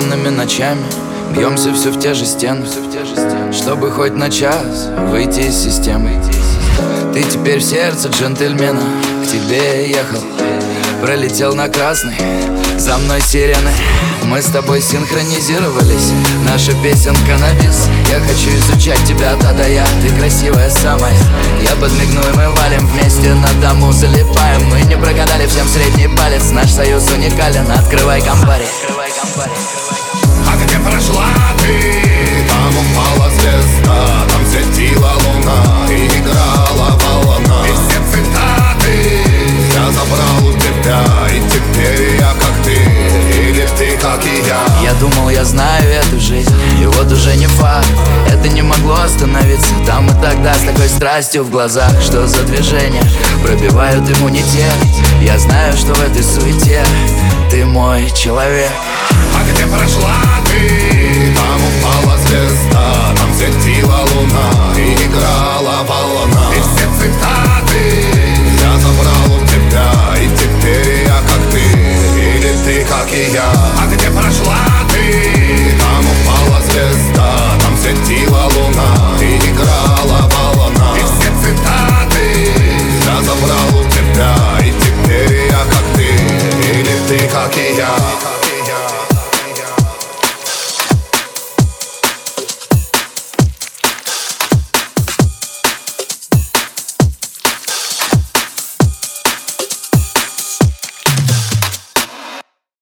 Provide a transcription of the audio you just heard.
Темными ночами. Бьемся все в те же стены Чтобы хоть на час выйти из системы. Ты теперь в сердце джентльмена К тебе ехал Пролетел на красный За мной сирены. Мы с тобой синхронизировались. Наша песенка на бис Я хочу изучать тебя, да да я. Ты красивая самая. Я подмигну и мы валим вместе На дому залипаем. Мы не прогадали всем средний палец. Наш союз уникален. Открывай компари А где прошла ты? Там упала как и я. Я думал, я знаю эту жизнь И вот уже не факт. Это не могло остановиться Там и тогда с такой страстью в глазах. Что за движение? Пробивают иммунитет. Я знаю, что в этой суете Ты мой человек. А где прошла ты? Там упала звезда Там светила луна И играла волна. И все цитаты Я забрал у тебя И теперь я как ты. Или ты как и я